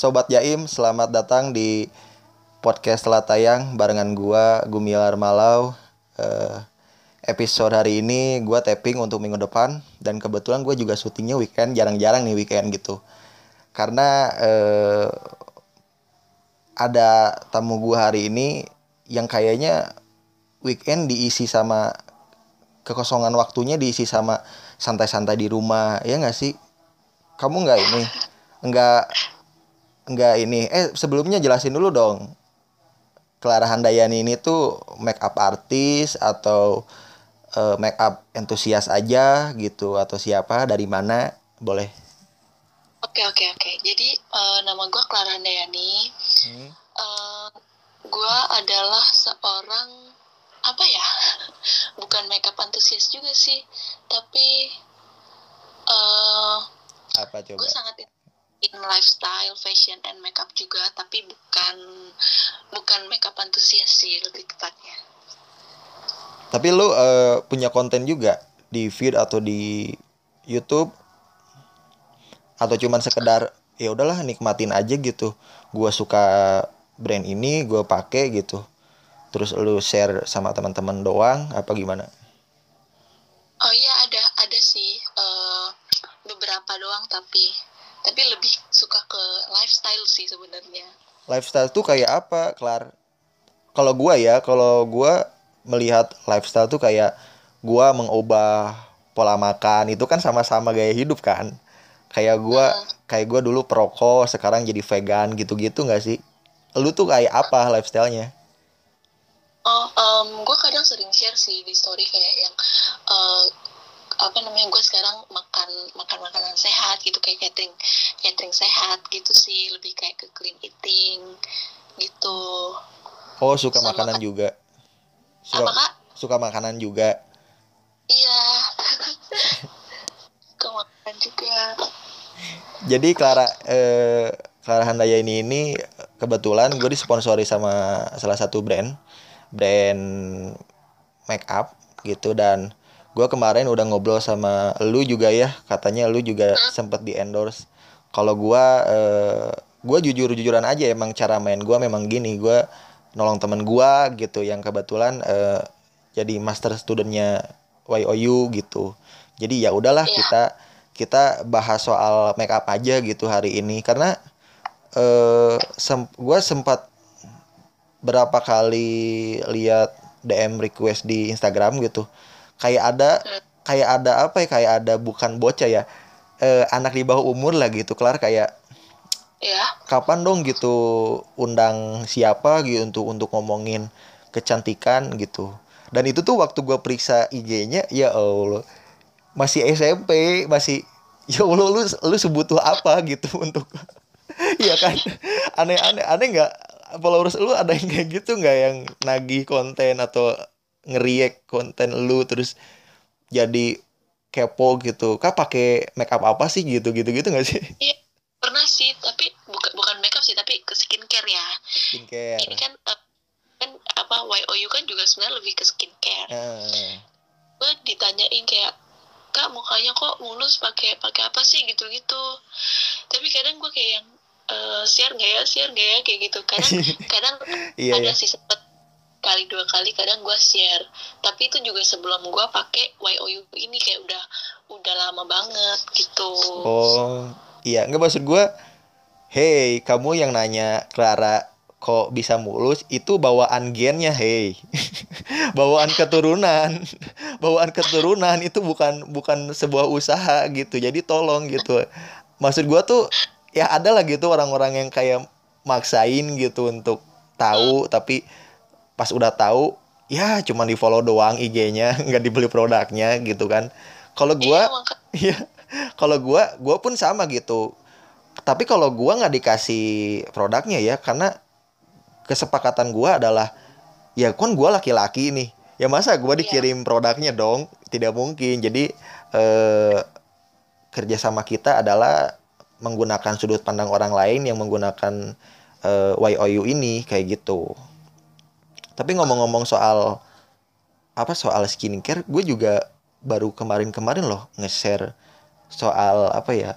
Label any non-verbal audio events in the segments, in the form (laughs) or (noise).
Sobat Jaim, selamat datang di podcast telah tayang barengan gua Gumilar Malau. Eh, episode hari ini gua tapping untuk minggu depan dan kebetulan gue juga syutingnya weekend, jarang-jarang nih weekend gitu. Karena eh, ada tamu gua hari ini yang kayaknya weekend diisi sama kekosongan waktunya diisi sama santai-santai di rumah ya nggak sih kamu nggak ini nggak nggak ini eh sebelumnya jelasin dulu dong Clara Handayani ini tuh make up artis atau uh, make up entusias aja gitu atau siapa dari mana boleh Oke oke oke. Jadi uh, nama gue Clara Handayani. Hmm. Uh, gue adalah seorang apa ya? (laughs) Bukan makeup antusias juga sih, tapi uh, apa coba? Gue sangat in lifestyle, fashion, and makeup juga, tapi bukan bukan makeup antusias sih lebih tepatnya. Tapi lu uh, punya konten juga di feed atau di YouTube atau cuman sekedar ya udahlah nikmatin aja gitu. Gua suka brand ini, gue pakai gitu. Terus lu share sama teman-teman doang apa gimana? Oh iya ada ada sih uh, beberapa doang tapi tapi lebih suka ke lifestyle sih sebenarnya. Lifestyle tuh kayak apa Klar kalau gua ya kalau gua melihat lifestyle tuh kayak gua mengubah pola makan itu kan sama-sama gaya hidup kan? Kayak gua uh. kayak gua dulu perokok sekarang jadi vegan gitu-gitu nggak sih? Lu tuh kayak apa lifestylenya? Oh um, gue kadang sering share sih di story kayak yang uh, apa namanya gue sekarang makan makan makanan sehat gitu kayak catering catering sehat gitu sih lebih kayak ke clean eating gitu. Oh suka Sama makanan juga? Suka, apa kak? suka makanan juga? Iya. (laughs) Suka makanan juga. Jadi Clara eh, Clara Handaya ini ini kebetulan gue disponsori sama salah satu brand brand make up gitu dan gue kemarin udah ngobrol sama lu juga ya katanya lu juga hmm? sempet di endorse kalau gue uh, gue jujur jujuran aja emang cara main gue memang gini gue nolong temen gue gitu yang kebetulan uh, jadi master studentnya YOU gitu jadi ya udahlah yeah. kita kita bahas soal make up aja gitu hari ini karena uh, sem gue sempat berapa kali lihat DM request di Instagram gitu kayak ada kayak ada apa ya kayak ada bukan bocah ya eh, anak di bawah umur lah gitu kelar kayak ya. kapan dong gitu undang siapa gitu untuk untuk ngomongin kecantikan gitu. Dan itu tuh waktu gue periksa IG-nya ya allah masih SMP masih ya allah lu lu sebutuh apa gitu (laughs) untuk Iya (laughs) kan? Aneh aneh aneh nggak? Followers lu ada yang kayak gitu nggak yang nagih konten atau ngeriak konten lu terus jadi kepo gitu. Kak pakai makeup apa sih gitu gitu gitu nggak sih? (laughs) Iya pernah sih tapi bukan bukan makeup sih tapi ke skincare ya. Skincare. Ini kan uh, kan apa YOU kan juga sebenarnya lebih ke skincare. Uh. gue ditanyain kayak kak mukanya kok mulus pakai pakai apa sih? gitu gitu tapi kadang gue kayak yang uh, share nggak ya share nggak ya? kayak gitu. Kadang (laughs) kadang iya, ada iya. sih sempet kali dua kali kadang gue share. Tapi itu juga sebelum gue pakai YOU ini kayak udah udah lama banget gitu. Oh iya. Nggak maksud gue hey kamu yang nanya Clara kok bisa mulus itu bawaan gennya hey. (laughs) Bawaan keturunan. (laughs) Bawaan keturunan itu bukan bukan sebuah usaha gitu. Jadi tolong gitu. Maksud gue tuh ya ada lah gitu orang-orang yang kayak maksain gitu untuk tahu tapi pas udah tahu ya cuma di follow doang IG-nya (laughs) nggak dibeli produknya gitu kan. Kalau gua iya, (laughs) iya kalau gua gua pun sama gitu. Tapi kalau gua nggak dikasih produknya ya karena kesepakatan gua adalah ya kan gua laki-laki nih. Ya masa gua iya. dikirim produknya dong? Tidak mungkin. Jadi eh, kerjasama kita adalah menggunakan sudut pandang orang lain yang menggunakan eh, YOU ini kayak gitu tapi ngomong-ngomong soal apa soal skincare gue juga baru kemarin-kemarin loh nge-share soal apa ya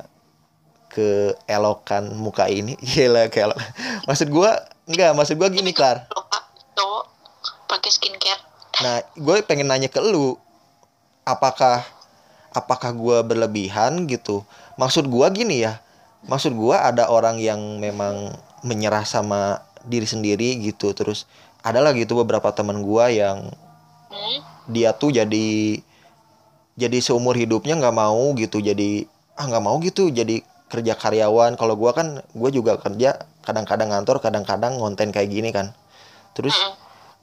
keelokan muka ini. (laughs) Gila keelok. Maksud gue enggak maksud gue gini klar cowok pakai skincare. Nah gue pengen nanya ke lu apakah apakah gue berlebihan gitu? Maksud gue gini ya maksud gue ada orang yang memang menyerah sama diri sendiri gitu terus adalah gitu beberapa teman gue yang hmm? dia tuh jadi jadi seumur hidupnya nggak mau gitu jadi ah nggak mau gitu jadi kerja karyawan. Kalau gue kan gue juga kerja kadang-kadang ngantor kadang-kadang ngonten kayak gini kan. Terus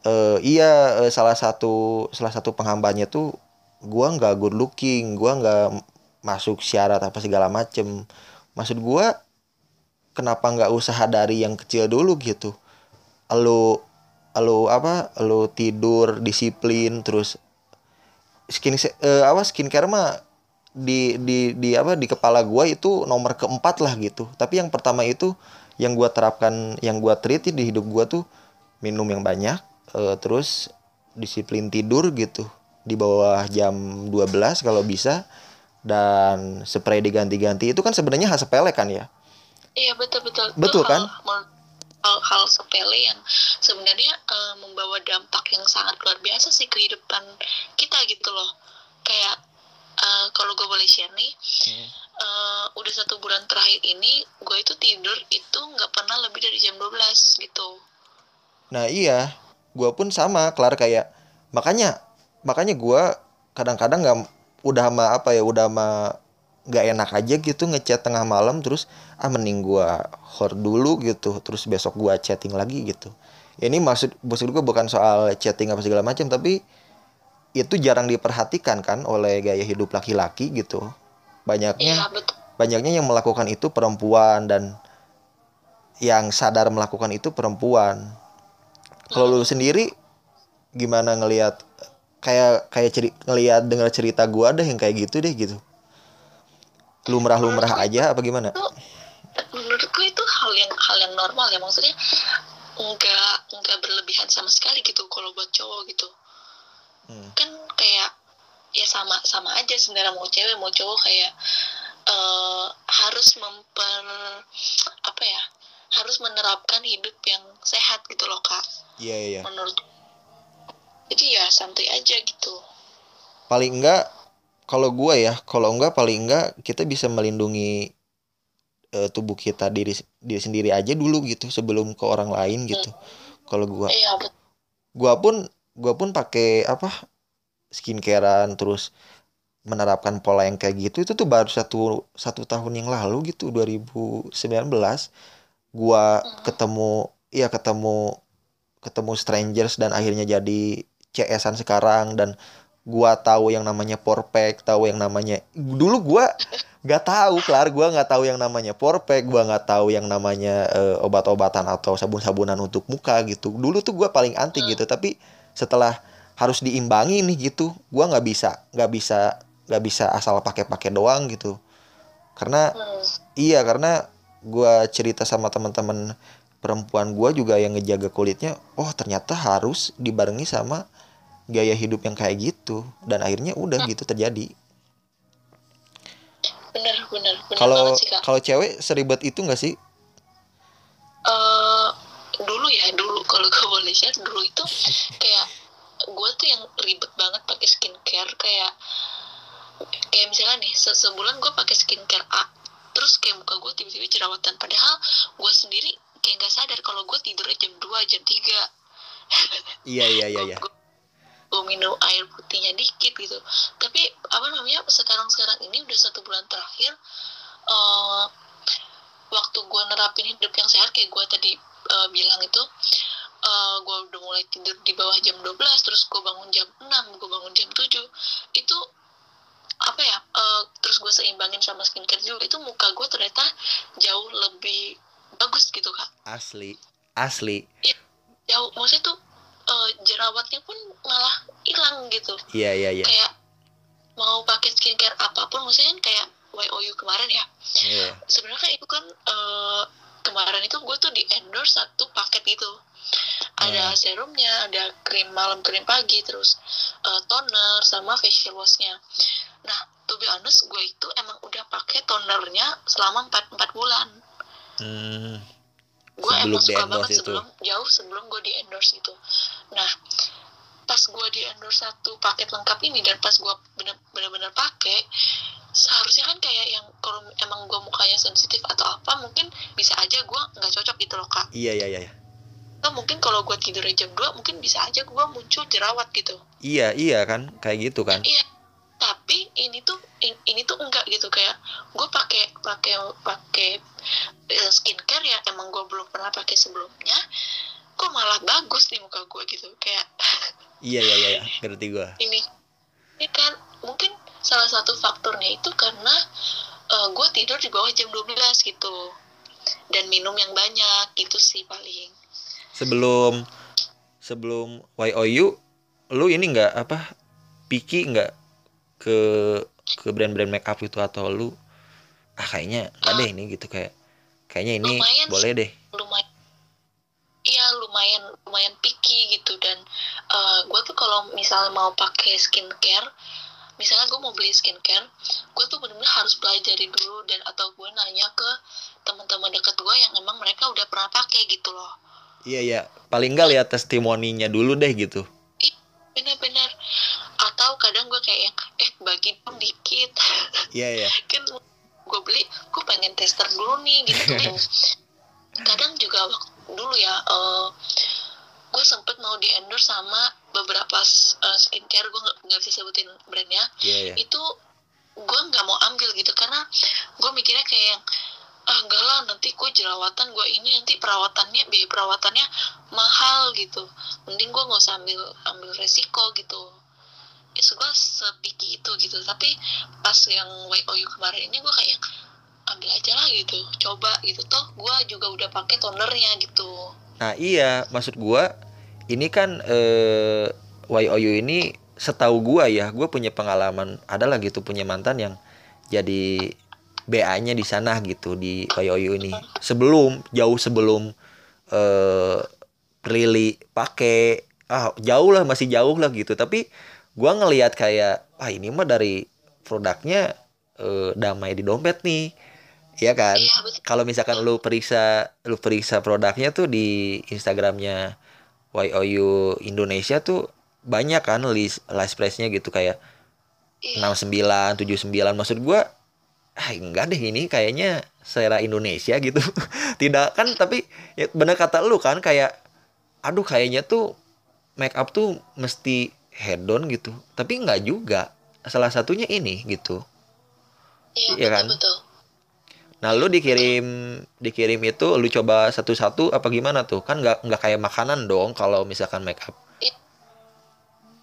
uh, iya uh, salah satu salah satu penghambanya tuh gue nggak good looking gue nggak masuk syarat apa segala macem. Maksud gue kenapa nggak usaha dari yang kecil dulu gitu? Lo lo apa lo tidur disiplin terus skin uh, apa skincare mah di di di apa di kepala gue itu nomor keempat lah gitu. Tapi yang pertama itu yang gue terapkan yang gue treat di hidup gue tuh minum yang banyak uh, terus disiplin tidur gitu. Di bawah jam 12 kalau bisa dan spray diganti-ganti. Itu kan sebenarnya hal sepele kan ya? Iya betul betul. Betul kan hal-hal sepele yang sebenarnya uh, membawa dampak yang sangat luar biasa sih kehidupan kita gitu loh kayak uh, kalau gue boleh share nih hmm. uh, udah satu bulan terakhir ini gue itu tidur itu nggak pernah lebih dari jam 12 gitu nah iya gue pun sama kelar kayak makanya makanya gue kadang-kadang nggak udah sama apa ya udah sama nggak enak aja gitu ngechat tengah malam terus ah mending gue hor dulu gitu. Terus besok gue chatting lagi gitu. Ini maksud maksud gue bukan soal chatting apa segala macam tapi itu jarang diperhatikan kan oleh gaya hidup laki-laki gitu. Banyaknya ya, banyaknya yang melakukan itu perempuan dan yang sadar melakukan itu perempuan. Kalau lu sendiri gimana ngelihat kayak kayak ceri ngelihat dengar cerita gua deh yang kayak gitu deh gitu lumrah lumrah aja apa gimana? menurutku itu hal yang hal yang normal ya. Maksudnya enggak enggak berlebihan sama sekali gitu kalau buat cowok gitu. Hmm. kan kayak ya sama sama aja sebenarnya mau cewek mau cowok kayak uh, harus memper apa ya harus menerapkan hidup yang sehat gitu loh kak. Iya yeah, iya. Yeah. menurut jadi ya santai aja gitu. Paling enggak kalau gue ya kalau enggak paling enggak kita bisa melindungi uh, tubuh kita diri diri sendiri aja dulu gitu sebelum ke orang lain gitu hmm. kalau gue iya, gue pun gue pun pakai apa skincarean terus menerapkan pola yang kayak gitu itu tuh baru satu satu tahun yang lalu gitu 2019 gua ketemu ya ketemu ketemu strangers dan akhirnya jadi CS-an sekarang dan gua tahu yang namanya porpek tahu yang namanya dulu gua nggak tahu kelar gua nggak tahu yang namanya porpek gua nggak tahu yang namanya uh, obat-obatan atau sabun-sabunan untuk muka gitu. Dulu tuh gua paling anti gitu tapi setelah harus diimbangi nih gitu gue nggak bisa nggak bisa nggak bisa asal pakai-pakai doang gitu. Karena iya karena gue cerita sama teman-teman perempuan gue juga yang ngejaga kulitnya oh ternyata harus dibarengi sama gaya hidup yang kayak gitu dan akhirnya udah hmm. gitu terjadi. Bener bener kalau kalau cewek seribet itu nggak sih? Uh, dulu ya dulu. Kalau gue boleh share dulu itu kayak gue tuh yang ribet banget pakai skincare. Kayak kayak misalnya nih se sebulan gue pakai skincare A terus kayak muka gue tiba-tiba jerawatan. Padahal gue sendiri kayak nggak sadar kalau gue tidurnya jam 2 jam 3 iya iya iya iya gue minum air putihnya dikit gitu. Tapi apa namanya sekarang sekarang ini udah satu bulan terakhir uh, waktu gue nerapin hidup yang sehat kayak gue tadi uh, bilang itu uh, eh, gue udah mulai tidur di bawah jam 12 terus gue bangun jam 6 gue bangun jam 7 itu apa ya uh, terus gue seimbangin sama skincare juga itu muka gue ternyata jauh lebih bagus gitu kak. Asli asli. Ya, jauh maksudnya tuh uh, jerawatnya pun malah hilang gitu iya iya iya kayak mau pakai skincare apa pun maksudnya kan kayak YOU kemarin ya yeah. sebenarnya itu kan uh, kemarin itu gue tuh di endorse satu paket gitu ada hmm. serumnya ada krim malam krim pagi terus uh, toner sama facial washnya nah to be honest gue itu emang udah pakai tonernya selama 4 4 bulan hmm. Gue emang suka banget itu. sebelum jauh sebelum gue di endorse gitu. Nah pas gue di endorse satu paket lengkap ini dan pas gue bener-bener pakai seharusnya kan kayak yang kalau emang gue mukanya sensitif atau apa mungkin bisa aja gue nggak cocok gitu loh kak. Iya iya iya atau mungkin kalau gue tidur jam 2 mungkin bisa aja gue muncul jerawat gitu. Iya iya kan? Kayak gitu kan? Nah, iya. Tapi ini tuh ini tuh enggak gitu. Kayak gue pakai pakai pakai eh, skincare ya emang gue belum pernah pakai sebelumnya kok malah bagus di muka gue gitu. Kayak (laughs) iya iya iya ngerti gue ini ini kan mungkin salah satu faktornya itu karena uh, eh, gue tidur di bawah jam 12 gitu. Dan minum yang banyak gitu sih paling. Sebelum sebelum YOU lu ini nggak apa picky nggak ke ke brand-brand make up itu atau lu ah kayaknya nggak deh ini gitu. Kayak kayaknya ini lumayan boleh deh. Lumayan. Iya lumayan lumayan picky gitu. Dan uh, eh, gue tuh kalau misalnya mau pakai skincare misalnya gue mau beli skincare gue tuh bener-bener harus pelajari dulu dan atau gue nanya ke teman-teman deket gue yang emang mereka udah pernah pakai gitu loh. Iya iya. Paling nggak lihat testimoninya dulu deh gitu. Bener-bener atau kadang gue kayak yang eh bagi dong dikit. (laughs) Iya iya. Kan gue beli gue pengen tester dulu nih gitu kan. (laughs) Kadang juga waktu dulu ya uh, gue sempet mau di endorse sama beberapa uh, skincare gue nggak bisa sebutin brandnya yeah, yeah. itu gue nggak mau ambil gitu karena gue mikirnya kayak yang ah enggak lah nanti gue jerawatan gue ini nanti perawatannya biaya perawatannya mahal gitu. Mending gue nggak usah ambil ambil resiko gitu. itu gue sepiki itu gitu. Tapi pas yang YOU kemarin ini gue kayak ambil aja lah gitu. Coba gitu. Toh gue juga udah pakai tonernya gitu. Nah iya. Maksud gue ini kan eh, YOU ini setahu gue ya gue punya pengalaman adalah gitu punya mantan yang jadi BA-nya di sana gitu di YOU ini. Sebelum jauh sebelum eh Prilly pakai. Ah jauh lah masih jauh lah gitu. Tapi gue ngelihat kayak ah ini mah dari produknya eh, damai di dompet nih Iya kan? Iya, Kalau misalkan lu periksa lu periksa produknya tuh di Instagramnya YOU Indonesia tuh banyak kan list list price-nya gitu kayak enam sembilan tujuh sembilan maksud gua ah enggak deh ini kayaknya selera Indonesia gitu. (laughs) Tidak kan tapi ya benar kata lu kan kayak aduh kayaknya tuh make up tuh mesti head on gitu. Tapi enggak juga. Salah satunya ini gitu. Iya, ya kan? betul. Nah, lu dikirim dikirim itu lu coba satu-satu apa gimana tuh? Kan nggak nggak kayak makanan dong kalau misalkan make up.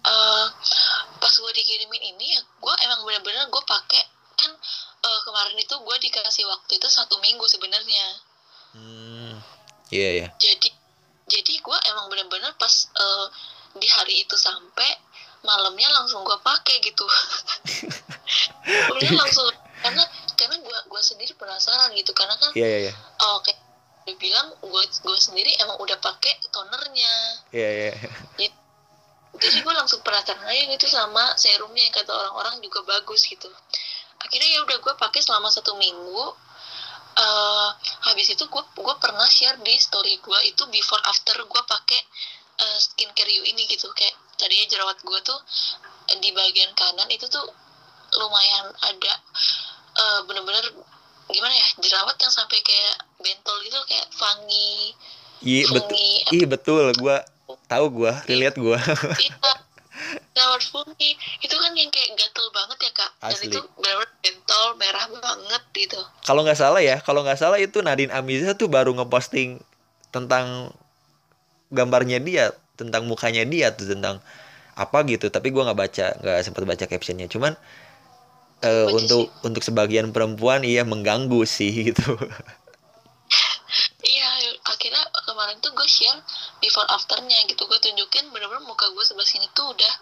Uh, pas gue dikirimin ini ya gue emang bener-bener gue pakai kan uh, kemarin itu gue dikasih waktu itu satu minggu sebenarnya. Hmm, iya yeah, iya. Yeah. Jadi jadi gue emang bener-bener pas uh, di hari itu sampai malamnya langsung gue pakai gitu. (laughs) Udah langsung karena karena gue gue sendiri penasaran gitu karena kan yeah, yeah, yeah. oh kayak dia bilang gue gue sendiri emang udah pakai tonernya iya yeah, yeah. jadi gue langsung penasaran aja gitu sama serumnya yang kata orang-orang juga bagus gitu akhirnya ya udah gue pakai selama satu minggu uh, habis itu gue gue pernah share di story gue itu before after gue pakai uh, skincare you ini gitu. Kayak tadinya jerawat gue tuh di bagian kanan itu tuh lumayan ada uh, bener-bener gimana ya jerawat yang sampai kayak bentol gitu kayak fungi iya betul. iya betul. Gue tahu gue relate gue iya. Jerawat fungi. Itu kan yang kayak gatel banget ya kak. Asli. dan itu benar bentol merah banget gitu. Kalau nggak salah ya kalau nggak salah itu Nadine Amiza tuh baru ngeposting tentang gambarnya dia tentang mukanya dia tuh tentang apa gitu. Tapi gue nggak baca nggak sempat baca captionnya. Cuman uh, untuk sih. untuk sebagian perempuan iya mengganggu sih (laughs) gitu. Iya akhirnya kemarin tuh gue share before afternya gitu. Gue tunjukin bener-bener muka gue sebelah sini tuh udah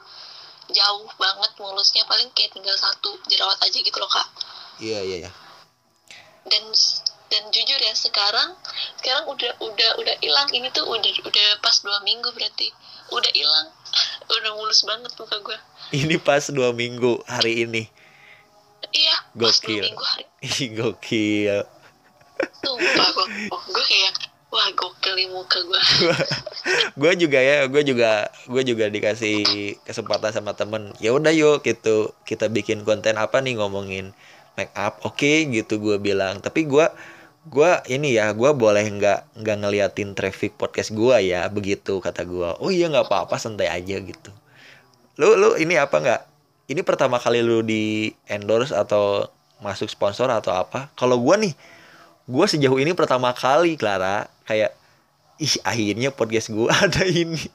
jauh banget mulusnya. Paling kayak tinggal satu jerawat aja gitu loh kak. Iya iya iya. Dan dan jujur ya sekarang sekarang udah udah udah hilang. Ini tuh udah udah pas dua minggu berarti. Udah hilang. (laughs) Udah mulus banget muka gue ini pas dua minggu hari ini. Gokil. (laughs) ih gokil. Sumpah gue gue kayak wah gokil nih muka gue (laughs) gue juga ya gue juga gue juga dikasih kesempatan sama temen. Ya udah yuk gitu. Kita bikin konten apa nih ngomongin make up. Oke okay, gitu gue bilang. Tapi gue gue ini ya gue boleh nggak nggak ngeliatin traffic podcast gue ya begitu kata gue oh iya nggak apa-apa santai aja gitu. Lu lu ini apa nggak? Ini pertama kali lu di endorse atau masuk sponsor atau apa? Kalau gue nih gue sejauh ini pertama kali Clara kayak ih akhirnya podcast gue (laughs) ada ini.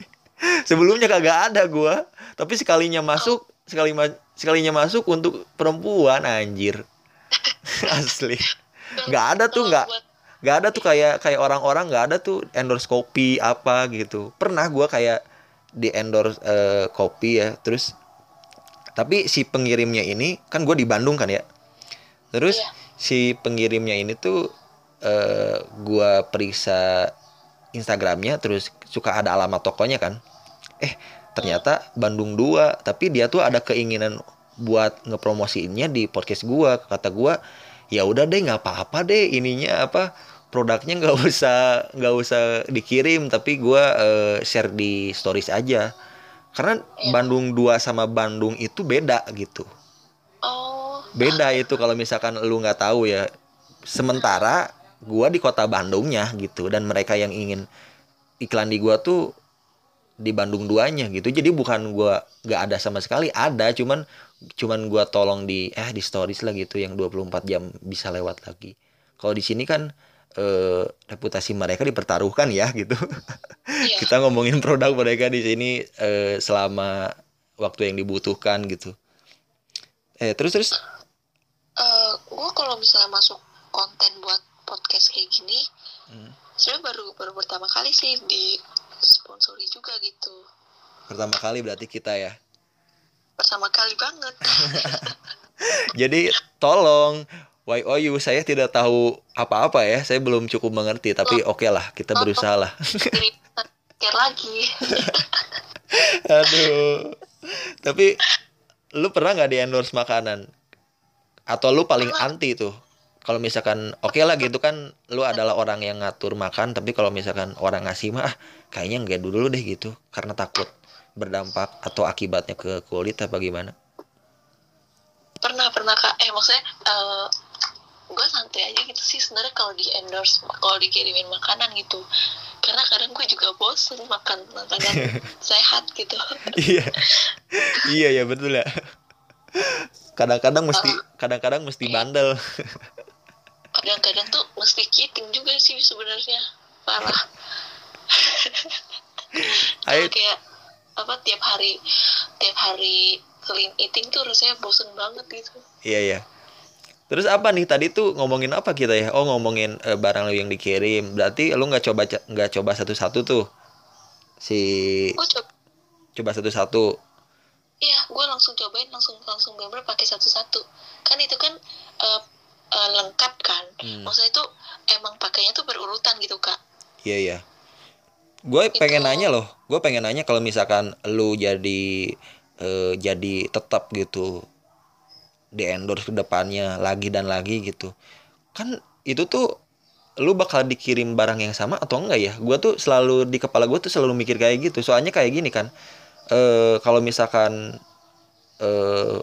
Sebelumnya kagak ada gue tapi sekalinya masuk sekali ma sekalinya masuk untuk perempuan anjir. (laughs) Asli nggak ada tuh nggak nggak ada tuh kayak kayak orang-orang nggak ada tuh endorse kopi apa gitu. Pernah gue kayak di endorse uh, kopi ya terus tapi si pengirimnya ini kan gue di Bandung kan ya? Terus iya. si pengirimnya ini tuh uh, gue periksa Instagramnya terus suka ada alamat tokonya kan? Eh ternyata Bandung 2 tapi dia tuh ada keinginan buat ngepromosiinnya di podcast gue kata gue ya udah deh nggak apa-apa deh ininya apa produknya nggak (laughs) usah nggak usah dikirim tapi gue uh, share di stories aja. Karena ya. Bandung 2 sama Bandung itu beda gitu. Oh. Beda itu kalau misalkan lu nggak tahu ya. Sementara gua di kota Bandungnya gitu dan mereka yang ingin iklan di gua tuh di Bandung duanya gitu. Jadi bukan gua nggak ada sama sekali ada cuman cuman gua tolong di eh di stories lah gitu yang 24 jam bisa lewat lagi. Kalau di sini kan eh, reputasi mereka dipertaruhkan ya gitu. Iya. (laughs) kita ngomongin produk mereka di sini eh, selama waktu yang dibutuhkan gitu. Eh terus terus? Uh, gua kalau misalnya masuk konten buat podcast kayak gini hmm. sebenarnya baru baru pertama kali sih di sponsori juga gitu. Pertama kali berarti kita ya pertama kali banget. (laughs) Jadi tolong YOU? Saya tidak tahu apa-apa ya. Saya belum cukup mengerti tapi oh. oke okay lah kita oh, berusaha lah. Lagi. (laughs) Aduh. Tapi lu pernah nggak di endorse makanan? Atau lu paling anti tuh? Kalau misalkan oke okay lah gitu kan lu adalah orang yang ngatur makan tapi kalau misalkan orang ngasih mah ah, kayaknya nggak dulu deh gitu. Karena takut berdampak atau akibatnya ke kulit apa gimana? Pernah pernah kak. Eh maksudnya uh, eh, gue santai aja gitu sih sebenarnya kalau di endorse kalau dikirimin makanan gitu. Karena kadang gue juga bosen makan makanan (laughs) sehat gitu. Iya. Iya ya betul ya. Kadang-kadang mesti eh. kadang-kadang mesti bandel. Kadang-kadang tuh mesti cheating juga sih sebenarnya. Parah. Ayo. kayak apa tiap hari tiap hari clean eating tuh rasanya bosen banget gitu. Iya iya. Terus apa nih tadi tuh ngomongin apa kita ya? Oh ngomongin uh, barang lo yang dikirim. Berarti lo nggak coba nggak coba satu-satu tuh? Si oh, coba coba satu-satu. Iya gue langsung cobain langsung langsung bener pakai satu-satu. Kan itu kan uh, uh, lengkap kan? Hmm. maksudnya itu emang pakainya tuh berurutan gitu kak. Iya iya gue pengen nanya loh gue pengen nanya kalau misalkan lu jadi uh, jadi tetap gitu di endorse ke depannya lagi dan lagi gitu kan itu tuh lu bakal dikirim barang yang sama atau enggak ya? Gue tuh selalu di kepala gue tuh selalu mikir kayak gitu soalnya kayak gini kan e, kalau misalkan e,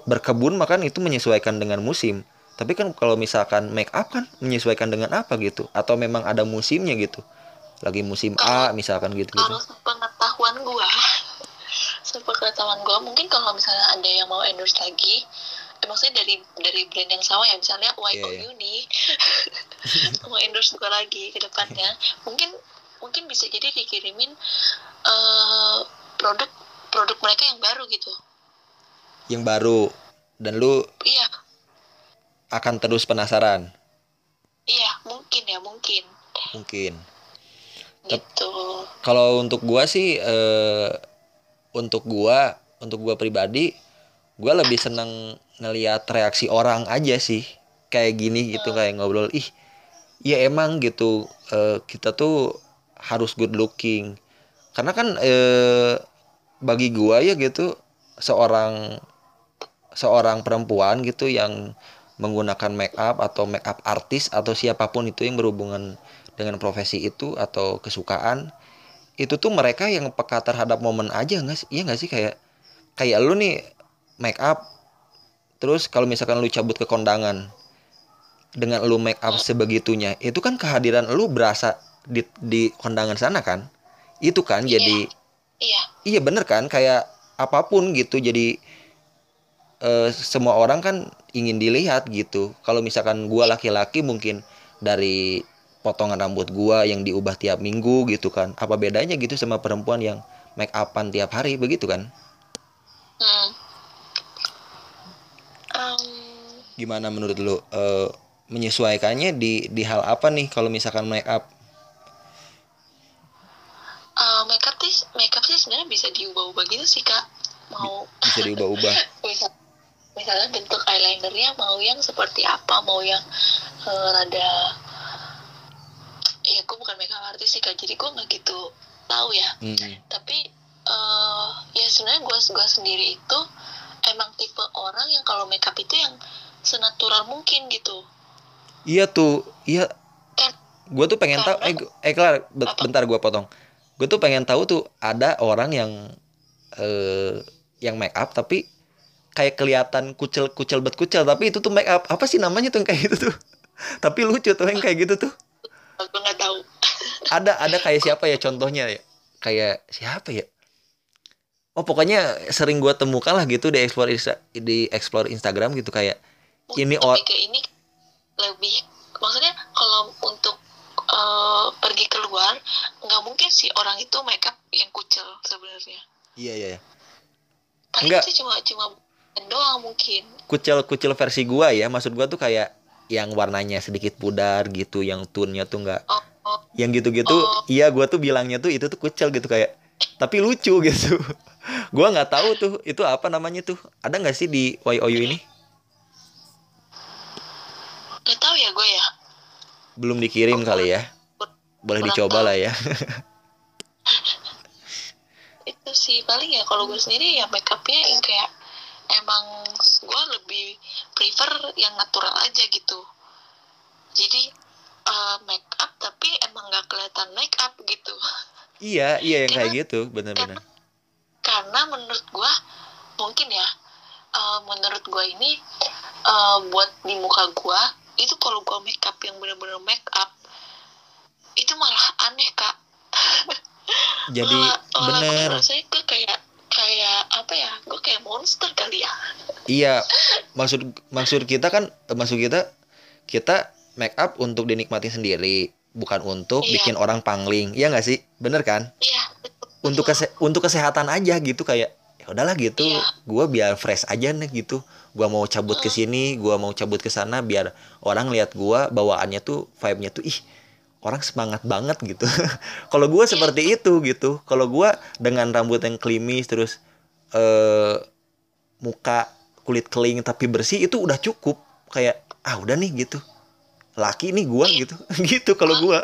berkebun makan itu menyesuaikan dengan musim tapi kan kalau misalkan make up kan menyesuaikan dengan apa gitu? Atau memang ada musimnya gitu lagi musim A misalkan gitu gitu kalau pengetahuan gua sepengetahuan gua mungkin kalau misalnya ada yang mau endorse lagi emang saya dari dari brand yang sama ya misalnya YOU yeah, yeah. nih (laughs) mau endorse gua lagi ke depannya mungkin mungkin bisa jadi dikirimin uh, produk produk mereka yang baru gitu yang baru dan lu iya akan terus penasaran. Iya, mungkin ya, mungkin. Mungkin. Gitu. Kalau untuk gua sih eh, untuk gua, untuk gua pribadi, gua lebih seneng ngelihat reaksi orang aja sih. Kayak gini gitu, kayak ngobrol, ih, ya emang gitu. Eh, kita tuh harus good looking. Karena kan eh, bagi gua ya gitu, seorang seorang perempuan gitu yang menggunakan make up atau make up artis atau siapa pun itu yang berhubungan dengan profesi itu atau kesukaan itu tuh mereka yang peka terhadap momen aja nggak sih? Iya nggak sih? Kayak kayak lu nih make up terus kalau misalkan lu cabut ke kondangan dengan lu make up sebegitunya itu kan kehadiran lu berasa di di kondangan sana kan? Itu kan iya. jadi iya. Iya bener kan? Kayak apa pun gitu jadi uh, semua orang kan ingin dilihat gitu. Kalau misalkan gua laki-laki mungkin dari potongan rambut gua yang diubah tiap minggu gitu kan. Apa bedanya gitu sama perempuan yang make upan tiap hari begitu kan? Hmm. Um, gimana menurut lu uh, menyesuaikannya di di hal apa nih kalau misalkan make up? Uh, make up sih make up sih sebenarnya bisa diubah-ubah gitu sih kak. Mau bisa diubah-ubah. (laughs) Misal misalnya bentuk eyelinernya mau yang seperti apa mau yang uh, rada ya gue bukan makeup artis sih kak. Jadi gue nggak gitu tahu ya. Hmm. tapi uh, ya sebenarnya gue gue sendiri itu emang tipe orang yang kalau makeup itu yang senatural mungkin gitu. Iya tuh iya. Kan, gue tuh pengen tahu eh, eh kelar bentar gue potong. Gue tuh pengen tahu tuh ada orang yang eh yang make up tapi kayak kelihatan kucel kucel bet kucel. Tapi itu tuh make up apa sih namanya tuh yang kayak gitu tuh? (laughs) Tapi lucu tuh yang kayak gitu tuh gue nggak tahu. (laughs) Ada ada kayak siapa ya contohnya ya? Kayak siapa ya? Oh pokoknya sering gue temukan lah gitu di explore di explore Instagram gitu kayak ini or ke ini lebih maksudnya kalau untuk uh, pergi keluar nggak mungkin sih orang itu makeup yang kucel sebenarnya. Iya iya, iya. enggak sih cuma cuma doang mungkin. Kucel kucel versi gua ya maksud gua tuh kayak yang warnanya sedikit pudar gitu yang tunnya tuh nggak oh, oh. yang gitu-gitu oh. iya gua tuh bilangnya tuh itu tuh kucel gitu kayak tapi lucu (laughs) gitu gue nggak tahu tuh itu apa namanya tuh ada nggak sih di YOU ini nggak tahu ya gue ya belum dikirim oh, kali ya boleh dicoba tahu. lah ya (laughs) itu sih paling ya kalau gue sendiri ya makeupnya yang kayak emang gue lebih prefer yang natural aja gitu. Jadi uh, make up tapi emang nggak kelihatan make up gitu. Iya iya yang karena, kayak gitu benar-benar karena, karena menurut gue mungkin ya uh, menurut gue ini uh, buat di muka gue itu kalau gue make up yang benar-benar make up itu malah aneh kak. Jadi malah, bener. gue kayak apa ya gue kayak monster kali ya. Iya maksud maksud kita kan maksud kita kita make up untuk dinikmati sendiri bukan untuk iya. bikin orang pangling iya nggak sih? Bener kan? Iya untuk kese untuk kesehatan aja gitu kayak ya udahlah gitu iya. gue biar fresh aja nih gitu. Gue mau cabut ke sini gue mau cabut ke sana biar orang lihat gue bawaannya tuh vibe-nya tuh ih orang semangat banget gitu. (laughs) Kalau gue seperti itu gitu. Kalau gue dengan rambut yang klimis terus eh muka kulit keling tapi bersih itu udah cukup. Kayak ah udah nih gitu. Laki nih gue gitu. (laughs) Gitu kalau gue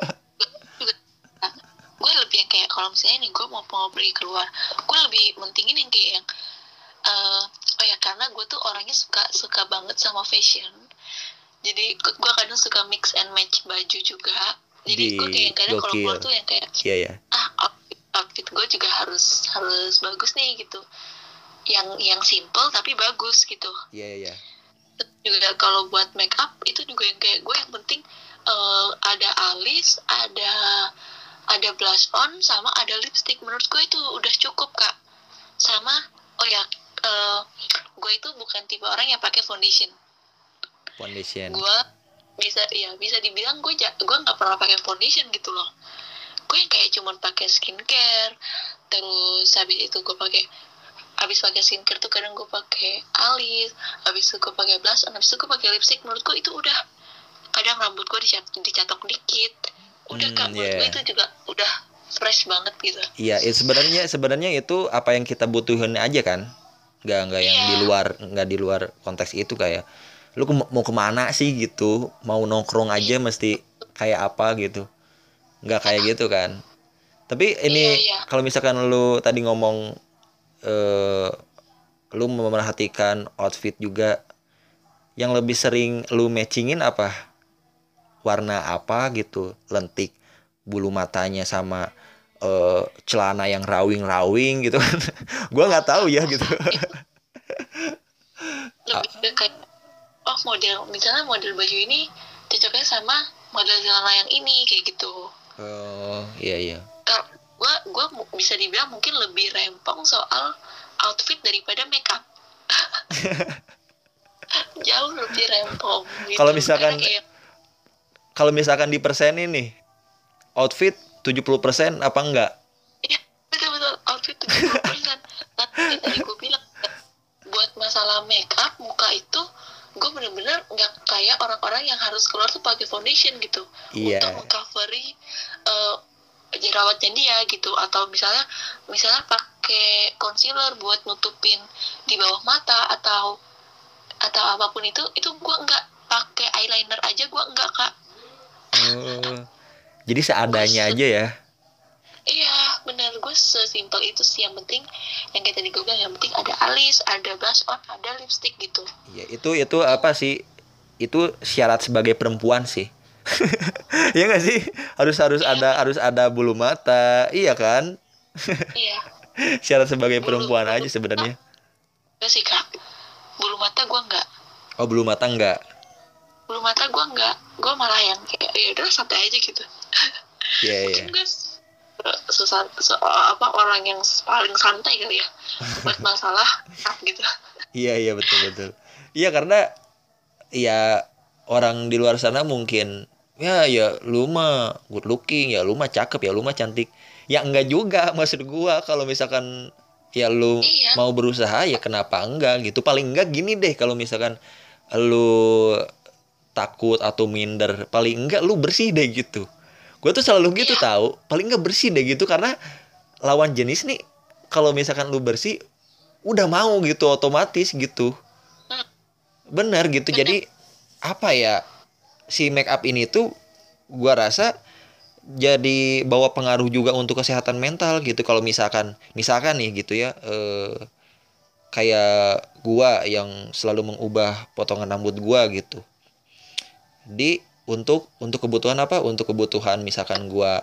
gue lebih yang kayak kalau misalnya nih gue mau mau pergi keluar gue lebih mentingin yang kayak yang uh, oh ya karena gue tuh orangnya suka suka banget sama fashion. Jadi gue kadang suka mix and match baju juga. Jadi gue kayak kadang kalau keluar tuh yang kayak yeah, yeah. ah outfit, outfit gue juga harus harus bagus nih gitu yang yang simple tapi bagus gitu. Iya yeah, iya. Yeah juga kalau buat make up itu juga yang kayak gue yang penting uh, ada alis ada ada blush on sama ada lipstick. Menurut gue itu udah cukup kak. Sama oh ya uh, gue itu bukan tipe orang yang pakai foundation. Foundation. Gue bisa ya bisa dibilang gue gue nggak pernah pakai foundation gitu loh. Gue yang kayak cuman pakai skincare terus habis itu gue pakai habis pakai skincare tuh kadang gue pakai alis habis itu gue pakai blush on habis itu gue pakai lipstick. Menurut gue itu udah kadang rambut gue dicat dicatok dikit. Udah hmm, kan menurut yeah. gue itu juga udah fresh banget gitu. Iya yeah, sebenarnya sebenarnya itu apa yang kita butuhin aja kan? Nggak nggak yang yeah. di luar nggak di luar konteks itu kayak lu ke mau ke mana sih gitu? Mau nongkrong aja mesti kayak apa gitu? Nggak kayak gitu kan? Tapi ini yeah, yeah. kalau misalkan lu tadi ngomong uh, lu memerhatikan outfit juga yang lebih sering lu matchingin apa? Warna apa gitu? Lentik bulu matanya sama uh, celana yang rawing-rawing gitu kan. (laughs) Gue nggak tahu ya gitu. (laughs) Lebih ke kayak oh model misalnya model baju ini cocoknya sama model celana yang ini kayak gitu. Oh iya iya gue gue bisa dibilang mungkin lebih rempong soal outfit daripada makeup. (laughs) Jauh lebih rempong gitu. kalau misalkan kalau misalkan di persen ini outfit 70% apa enggak? Iya betul betul. Outfit 70% tapi (laughs) tadi gue bilang buat masalah makeup muka itu gue bener-bener nggak kayak orang-orang yang harus keluar tuh pakai foundation gitu. Yeah. untuk mengcovery uh, jerawatnya dia gitu. Atau misalnya misalnya pakai concealer buat nutupin di bawah mata atau atau apa pun itu itu gue nggak pakai eyeliner aja gue nggak kak. Oh, jadi seadanya aja ya? Iya bener. Gue sesimpel itu sih. Yang penting yang kayak tadi gue bilang yang penting ada alis ada blush on ada lipstick gitu. Iya itu itu apa sih? Itu syarat sebagai perempuan sih Iya gak sih? Harus harus iya. ada harus ada bulu mata, iya kan? Iya. (laughs) Syarat sebagai bulu, perempuan bulu, aja sebenarnya. Enggak sih kak. Bulu mata gue enggak. Oh bulu mata enggak? Bulu mata gue enggak. Gue malah yang kayak ya udah santai aja gitu. (laughs) Iya yeah, iya. Yeah. susah so, apa orang yang paling santai kali ya buat (laughs) masalah gitu. Iya iya betul betul. Iya karena ya orang di luar sana mungkin ya ya lu mah good looking ya lu mah cakep ya lu mah cantik ya enggak juga (laughs) maksud gua kalau misalkan ya lu iya. mau berusaha ya kenapa enggak gitu paling enggak gini deh kalau misalkan lu takut atau minder paling enggak lu bersih deh gitu gue tuh selalu gitu iya. tahu paling enggak bersih deh gitu karena lawan jenis nih kalau misalkan lu bersih udah mau gitu otomatis gitu hmm. bener gitu bener. jadi apa ya si make up ini tuh gua rasa jadi bawa pengaruh juga untuk kesehatan mental gitu. Kalau misalkan misalkan nih gitu ya eh, kayak gua yang selalu mengubah potongan rambut gua gitu. Di untuk untuk kebutuhan apa? Untuk kebutuhan misalkan gua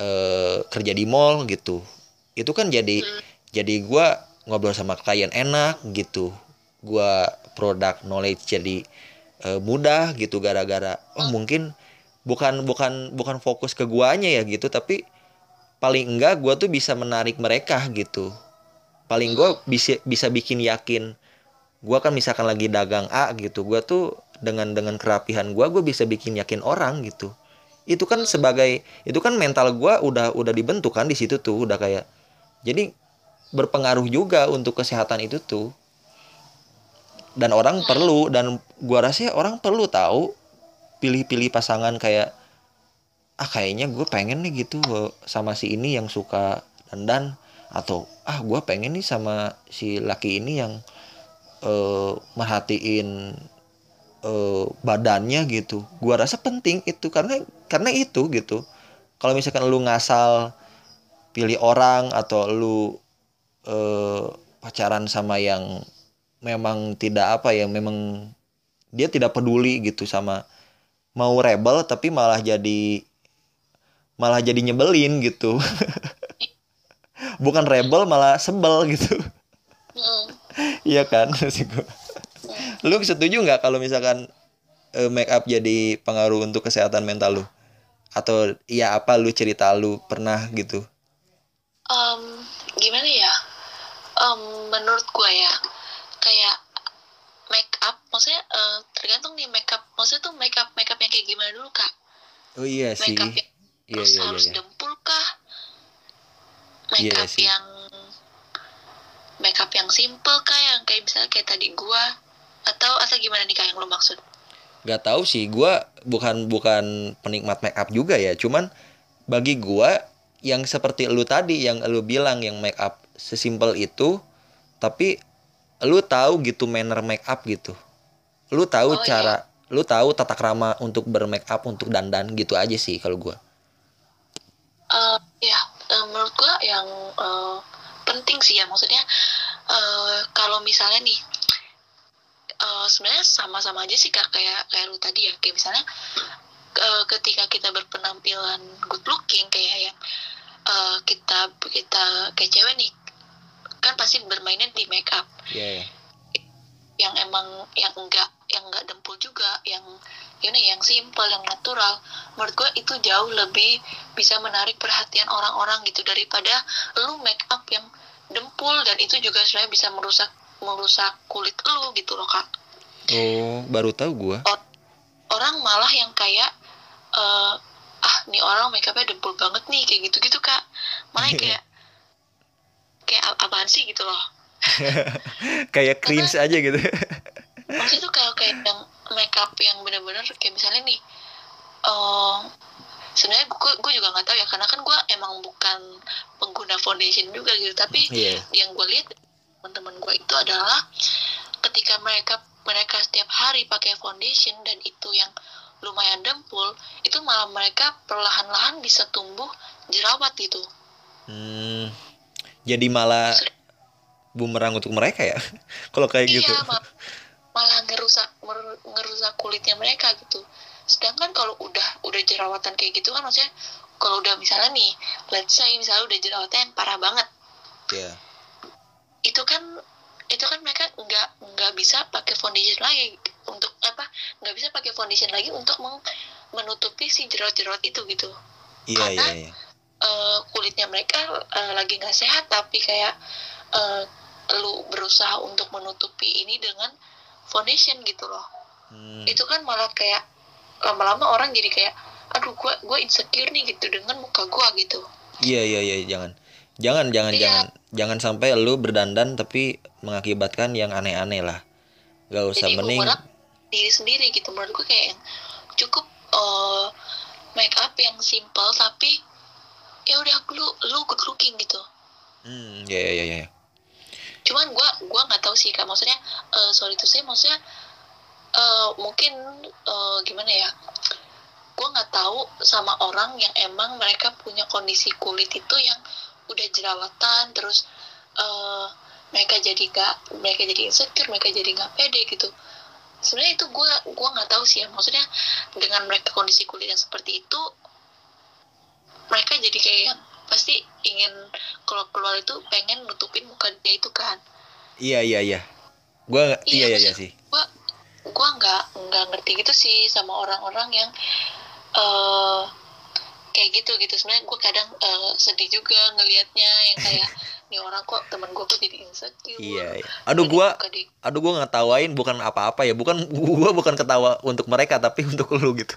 eh, kerja di mall gitu. Itu kan jadi jadi gua ngobrol sama klien enak gitu. Gua produk knowledge jadi e, mudah gitu gara-gara oh mungkin bukan bukan bukan fokus ke guanya ya gitu tapi paling enggak gua tuh bisa menarik mereka gitu. Paling gua bisa bisa bikin yakin gua kan misalkan lagi dagang A gitu gua tuh dengan dengan kerapihan gua gua bisa bikin yakin orang gitu. Itu kan sebagai itu kan mental gua udah udah dibentuk kan di situ tuh udah kayak jadi berpengaruh juga untuk kesehatan itu tuh dan orang perlu dan gua rasa orang perlu tahu pilih-pilih pasangan kayak ah kayaknya gue pengen nih gitu sama si ini yang suka dandan atau ah gue pengen nih sama si laki ini yang uh, merhatiin uh, badannya gitu. Gua rasa penting itu karena karena itu gitu. Kalau misalkan lu ngasal pilih orang atau lu uh, pacaran sama yang memang tidak apa ya memang dia tidak peduli gitu sama mau rebel tapi malah jadi malah jadi nyebelin gitu. (laughs) Bukan rebel malah sebel gitu. Iya kan? Sih lu setuju nggak kalau misalkan uh, make up jadi pengaruh untuk kesehatan mental lu? Atau ya apa lu cerita lu pernah gitu? Um, gimana ya? Um, menurut gue ya kayak make up maksudnya uh, tergantung nih make up. Maksudnya tuh make up make up yang kayak gimana dulu kak? Oh iya make sih. up yang iya, terus iya, harus iya. dempul kah? Make iya up sih. yang make up yang simple kah? Yang kayak misalnya kayak tadi gua? Atau atau gimana nih kak yang lo maksud? Gak tau sih. Gua bukan bukan penikmat make up juga ya. Cuman bagi gua yang seperti lu tadi yang lu bilang yang make up sesimpel itu tapi lu tahu gitu manner make up gitu? Lu tahu oh, cara iya. lu tahu tata krama untuk bermake up untuk dandan gitu aja sih kalau gua. Uh, ya uh, menurut gua yang uh, penting sih ya. Maksudnya uh, kalau misalnya nih uh, sebenarnya sama-sama aja sih kak kayak kayak lu tadi ya. Kayak misalnya uh, ketika kita berpenampilan good looking kayak yang uh, kita kita kayak cewek nih kan pasti bermainnya di make up yeah, yeah. yang emang yang enggak yang enggak dempul juga yang ini yang simple yang natural. Menurut gue itu jauh lebih bisa menarik perhatian orang-orang gitu daripada lu make up yang dempul dan itu juga sebenarnya bisa merusak merusak kulit lu gitu loh kak. Oh baru tahu gue Or orang malah yang kayak uh, ah nih orang make upnya dempul banget nih kayak gitu gitu kak. Malah kayak kayak apaan sih? gitu loh. (laughs) Kayak cringe Karena, aja gitu. maksudnya tuh kalau kayak yang makeup yang bener-bener kayak misalnya nih uh, sebenarnya gue gue juga nggak tahu ya karena kan gue emang bukan pengguna foundation juga gitu. Tapi yeah. yang gue lihat teman-teman gue itu adalah ketika mereka mereka setiap hari pakai foundation dan itu yang lumayan dempul itu malah mereka perlahan-lahan bisa tumbuh jerawat gitu. Hmm jadi malah bumerang untuk mereka ya? (laughs) Kalau kayak iya, gitu. mal malah ngerusak ngerusak kulitnya mereka gitu. Sedangkan kalau udah udah jerawatan kayak gitu kan maksudnya kalau udah misalnya nih let's say misalnya udah jerawatan yang parah banget. Yeah. itu kan itu kan mereka nggak nggak bisa pakai foundation lagi untuk apa nggak bisa pakai foundation lagi untuk menutupi si jerawat-jerawat itu gitu. Yeah, karena yeah, yeah uh, kulitnya mereka uh, lagi nggak sehat tapi kayak uh, lu berusaha untuk menutupi ini dengan foundation gitu loh. Hmm. itu kan malah kayak lama-lama orang jadi kayak aduh gua gua insecure nih gitu dengan muka gua gitu. Iya iya iya jangan. Jangan jangan iya. jangan. Jangan sampai lu berdandan tapi mengakibatkan yang aneh-aneh lah. Gak usah jadi, mending diri sendiri gitu. Menurut gua kayak cukup uh, make up yang simple tapi ya udah lu lu good looking gitu. Hmm ya ya ya ya cuman gua gua nggak tahu sih kak. Maksudnya uh, sorry tuh saya maksudnya uh, mungkin uh, gimana ya gue nggak tahu sama orang yang emang mereka punya kondisi kulit itu yang udah jerawatan terus uh, mereka jadi gak mereka jadi insecure mereka jadi nggak pede gitu. Sebenarnya itu gue gue nggak tahu sih ya. Maksudnya dengan mereka kondisi kulit yang seperti itu mereka jadi kayak yang pasti ingin kalau keluar itu pengen nutupin muka dia itu kan. Iya iya iya. Gue iya iya, iya sih. gue gue nggak nggak ngerti gitu sih sama orang-orang yang uh, kayak gitu gitu. Sebenarnya gue kadang uh, sedih juga ngelihatnya yang kayak (laughs) nih orang kok teman gue jadi insecure. Iya, iya. aduh gue aduh gue nggak tawain bukan apa-apa ya. Bukan (laughs) gue bukan ketawa untuk mereka tapi (laughs) untuk lu gitu.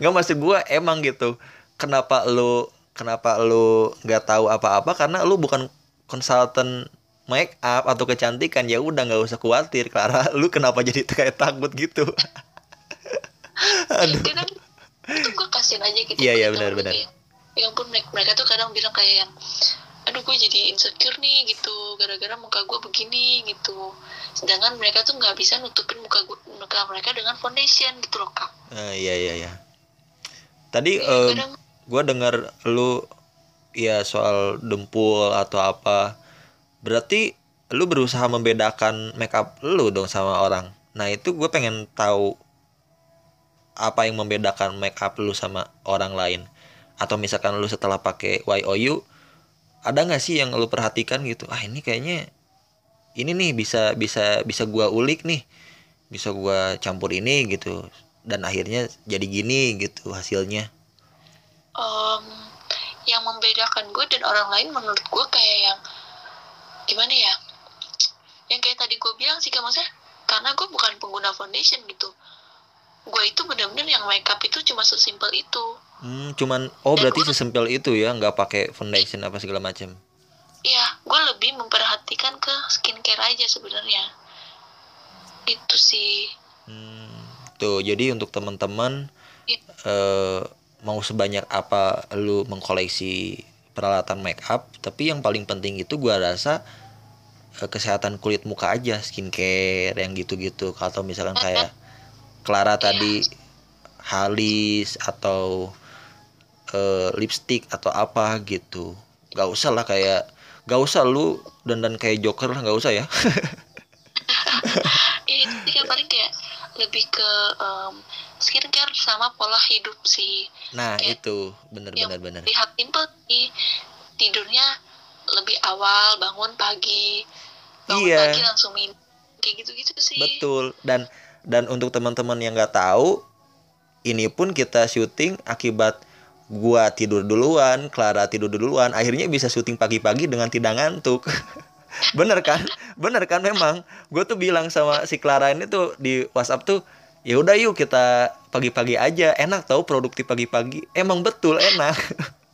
Nggak maksud gue emang gitu kenapa lu kenapa lu nggak tahu apa-apa? Karena lu bukan konsultan make up atau kecantikan. Ya udah nggak usah khawatir Clara. (laughs) Lu kenapa jadi (laughs) kayak takut gitu? (laughs) Aduh. Kan, itu gue kasihan aja gitu. Iya iya benar benar. yang pun mereka tuh kadang bilang kayak yang aduh gue jadi insecure nih gitu. Gara-gara muka gue begini gitu. Sedangkan mereka tuh nggak bisa nutupin muka gue muka mereka dengan foundation gitu loh kak. Uh, iya iya iya. Tadi ya, uh, gue dengar lu ya soal dempul atau apa. Berarti lu berusaha membedakan makeup lu dong sama orang. Nah itu gue pengen tahu apa yang membedakan makeup lu sama orang lain. Atau misalkan lu setelah pakai YOU ada nggak sih yang lu perhatikan gitu? Ah ini kayaknya ini nih bisa bisa bisa gua ulik nih. Bisa gua campur ini gitu. Dan akhirnya jadi gini gitu hasilnya um, yang membedakan gue dan orang lain menurut gue kayak yang gimana ya? Yang kayak tadi gue bilang sih maksudnya karena gue bukan pengguna foundation gitu. Gue itu bener-bener yang makeup itu cuma sesimpel itu. Hmm, cuman oh dan berarti gua, sesimpel itu ya nggak pakai foundation apa segala macam iya gue lebih memperhatikan ke skincare aja sebenarnya. Itu sih. Hmm, tuh jadi untuk teman-teman uh, mau sebanyak apa lu mengkoleksi peralatan make up tapi yang paling penting itu gua rasa eh, kesehatan kulit muka aja skincare yang gitu-gitu. Atau misalkan kayak Clara tadi halis atau uh, lipstick atau apa gitu. Gak usah lah kayak gak usah lu dan dan kayak joker lah gak usah ya. (laughs) Ini kan paling kayak lebih ke um, skincare sama pola hidup sih. Nah kayak itu. Bener bener bener. lihat simple sih. Tidurnya lebih awal bangun pagi. Bangun iya. pagi langsung minum. Kayak gitu gitu sih. Betul. Dan dan untuk teman-teman yang nggak tahu ini pun kita syuting akibat gua tidur duluan, Clara tidur duluan, akhirnya bisa syuting pagi-pagi dengan tidak ngantuk. (laughs) bener kan? Bener kan? Memang. Gue tuh bilang sama si Clara ini tuh di WhatsApp tuh, ya udah yuk kita pagi-pagi aja. Enak tau produktif pagi-pagi. Emang betul enak.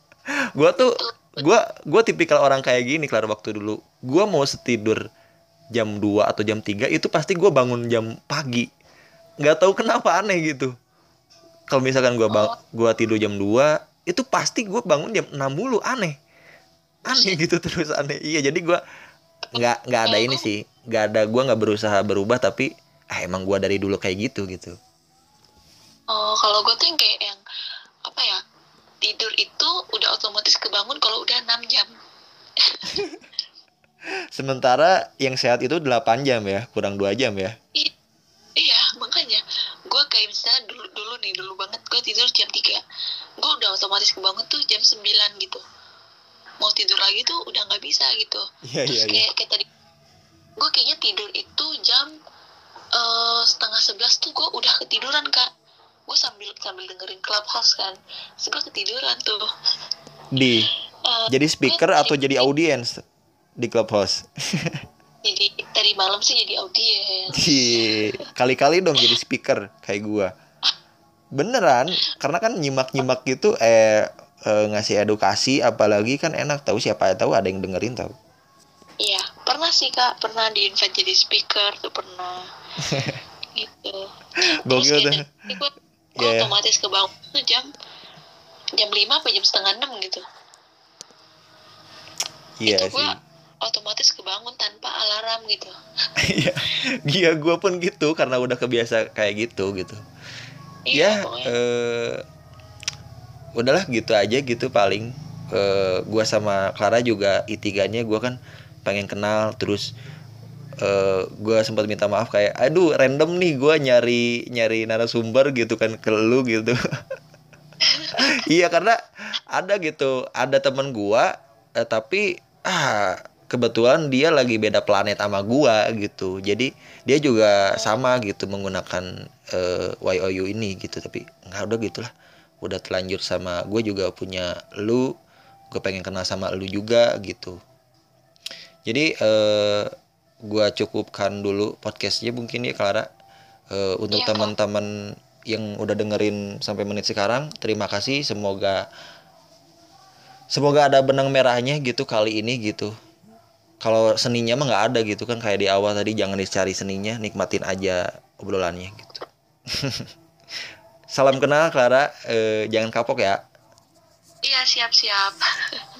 (laughs) gue tuh gue gue tipikal orang kayak gini Clara waktu dulu. Gue mau tidur jam 2 atau jam 3 itu pasti gue bangun jam pagi. Nggak tahu kenapa aneh gitu kalau misalkan gue bang gue tidur jam 2 itu pasti gue bangun jam 6 mulu aneh aneh gitu terus aneh iya jadi gue nggak nggak ada ini sih nggak ada gue nggak berusaha berubah tapi ah emang gue dari dulu kayak gitu gitu. Oh kalau gue tuh yang kayak yang apa ya tidur itu udah otomatis kebangun kalau udah 6 jam. (laughs) Sementara yang sehat itu 8 jam ya kurang dua jam ya? I iya makanya. Gue kayak misalnya dulu dulu nih dulu banget gue tidur jam 3 gue udah otomatis kebangun tuh jam 9 gitu. Mau tidur lagi tuh udah nggak bisa gitu. Yeah, terus yeah, kayak yeah. kayak tadi gue kayaknya tidur itu jam uh, setengah sebelas tuh gue udah ketiduran kak. Gue sambil sambil dengerin clubhouse kan. Terus ketiduran tuh. Di? Uh, jadi speaker atau jadi audiens di clubhouse? (laughs) Jadi tadi malam sih jadi audiens kali-kali dong jadi speaker kayak gua. Beneran karena kan nyimak-nyimak gitu eh, eh ngasih edukasi apalagi kan enak tahu siapa tahu ada yang dengerin tahu. Iya pernah sih kak. Pernah di invite jadi speaker tuh pernah gitu. Gokil tuh gue yeah. otomatis ke bawah tuh jam jam lima apa jam setengah enam gitu. Iya itu sih. otomatis kebangun tanpa alarm gitu. (laughs) Iya. Iya gue pun gitu karena udah kebiasa kayak gitu gitu. Iya, ya eh, udahlah gitu aja gitu paling. Eh, gue sama Clara juga itiganya gue kan pengen kenal terus uh, gue sempat minta maaf kayak aduh random nih gue nyari nyari narasumber gitu kan ke lu gitu. (laughs) Iya karena ada gitu ada teman gue eh, tapi ah kebetulan dia lagi beda planet sama gua gitu. Jadi dia juga sama gitu menggunakan uh, eh, YOU ini gitu tapi nggak udah gitulah. Udah terlanjur sama gue juga punya lu gue pengen kenal sama lu juga gitu. Jadi uh, gua cukupkan dulu podcastnya mungkin ya Clara. Uh, untuk ya, teman-teman yang udah dengerin sampai menit sekarang terima kasih. Semoga semoga ada benang merahnya gitu kali ini gitu. Kalau seninya mah nggak ada gitu kan kayak di awal tadi jangan dicari seninya nikmatin aja obrolannya gitu. (laughs) Salam kenal Clara. Eh, jangan kapok ya. Iya siap siap (laughs)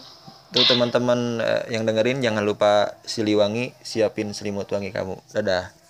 tuh teman-teman eh, yang dengerin jangan lupa siliwangi siapin selimut wangi kamu. Dadah